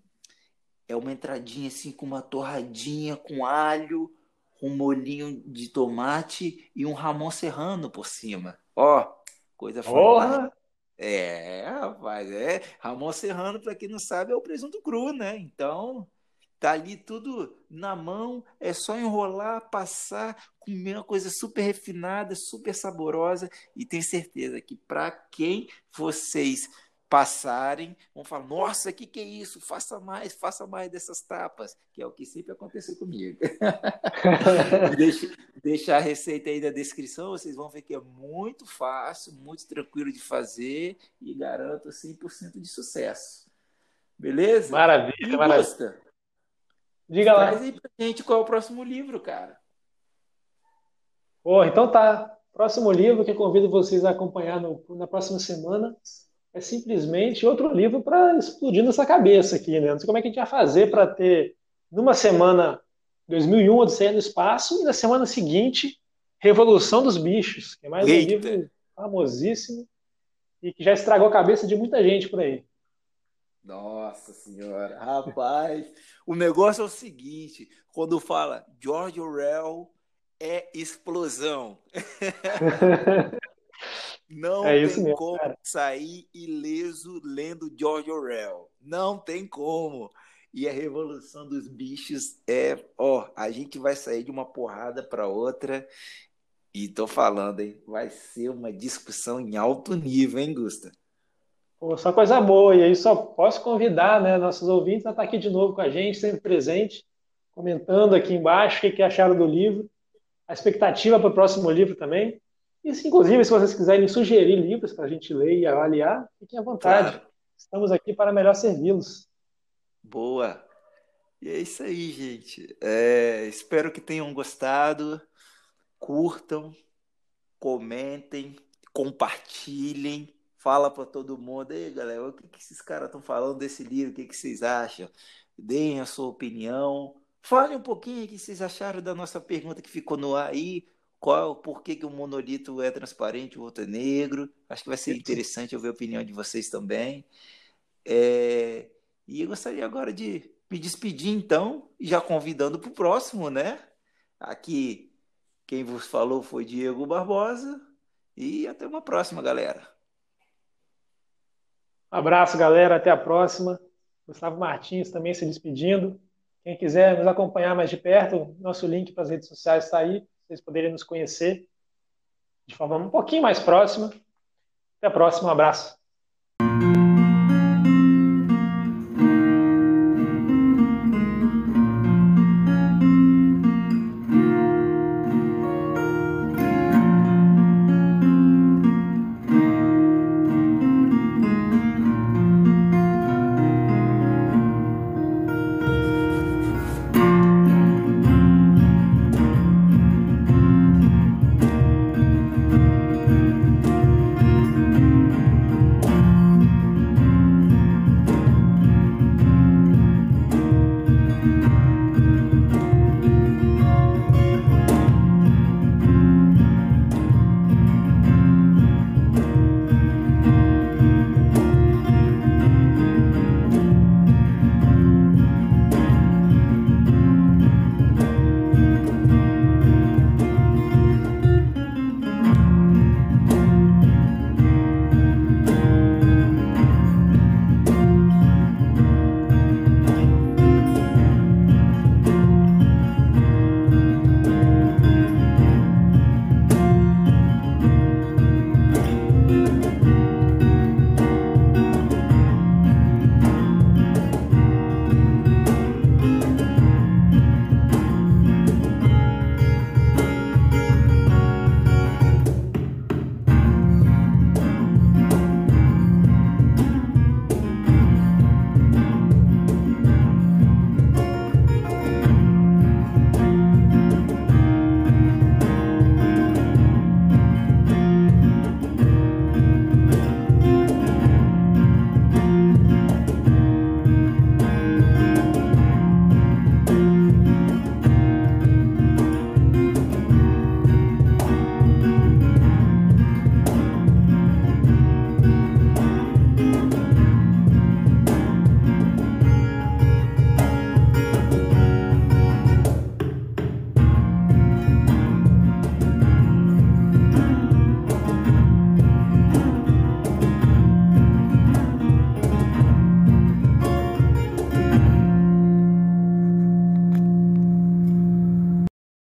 é uma entradinha assim com uma torradinha com alho, um molhinho de tomate e um ramon serrano por cima. Ó, coisa fantástica. É, rapaz, é. Ramon Serrano, para quem não sabe, é o presunto cru, né? Então, tá ali tudo na mão, é só enrolar, passar, comer uma coisa super refinada, super saborosa e tenho certeza que para quem vocês passarem, vão falar: nossa, o que, que é isso? Faça mais, faça mais dessas tapas, que é o que sempre aconteceu comigo. deixa, deixa a receita aí na descrição, vocês vão ver que é muito fácil, muito tranquilo de fazer e garanto 100% de sucesso. Beleza? Maravilha, maravilha. Diga lá. Traz aí pra gente qual é o próximo livro, cara. Pô, então tá. Próximo livro que eu convido vocês a acompanhar no, na próxima semana é simplesmente outro livro para explodir nessa cabeça aqui, né? Não sei como é que a gente vai fazer para ter numa semana 2001 Odisseia no Espaço e na semana seguinte Revolução dos Bichos, que é mais Eita. um livro famosíssimo e que já estragou a cabeça de muita gente por aí. Nossa senhora, rapaz, o negócio é o seguinte, quando fala George Orwell é explosão. Não é tem mesmo, como cara. sair ileso lendo George Orwell. Não tem como. E a revolução dos bichos é, ó, a gente vai sair de uma porrada para outra. E tô falando, hein? Vai ser uma discussão em alto nível, hein, Gusta? Pô, só coisa boa. E aí só posso convidar, né, nossos ouvintes a estar aqui de novo com a gente, sempre presente, comentando aqui embaixo o que acharam do livro, a expectativa para o próximo livro também. E, inclusive, se vocês quiserem sugerir livros para a gente ler e avaliar, fiquem à vontade. Claro. Estamos aqui para melhor servi-los. Boa! E é isso aí, gente. É, espero que tenham gostado. Curtam, comentem, compartilhem. Fala para todo mundo. Ei, galera, o que, que esses caras estão falando desse livro? O que, que vocês acham? Deem a sua opinião. Fale um pouquinho o que vocês acharam da nossa pergunta que ficou no ar aí. Qual, por que, que o monolito é transparente, o outro é negro? Acho que vai ser interessante ouvir a opinião de vocês também. É, e eu gostaria agora de me despedir, então, já convidando para o próximo, né? Aqui, quem vos falou foi Diego Barbosa. E até uma próxima, galera. Um abraço, galera. Até a próxima. Gustavo Martins também se despedindo. Quem quiser nos acompanhar mais de perto, nosso link para as redes sociais está aí vocês poderem nos conhecer de forma um pouquinho mais próxima. Até a próxima, um abraço.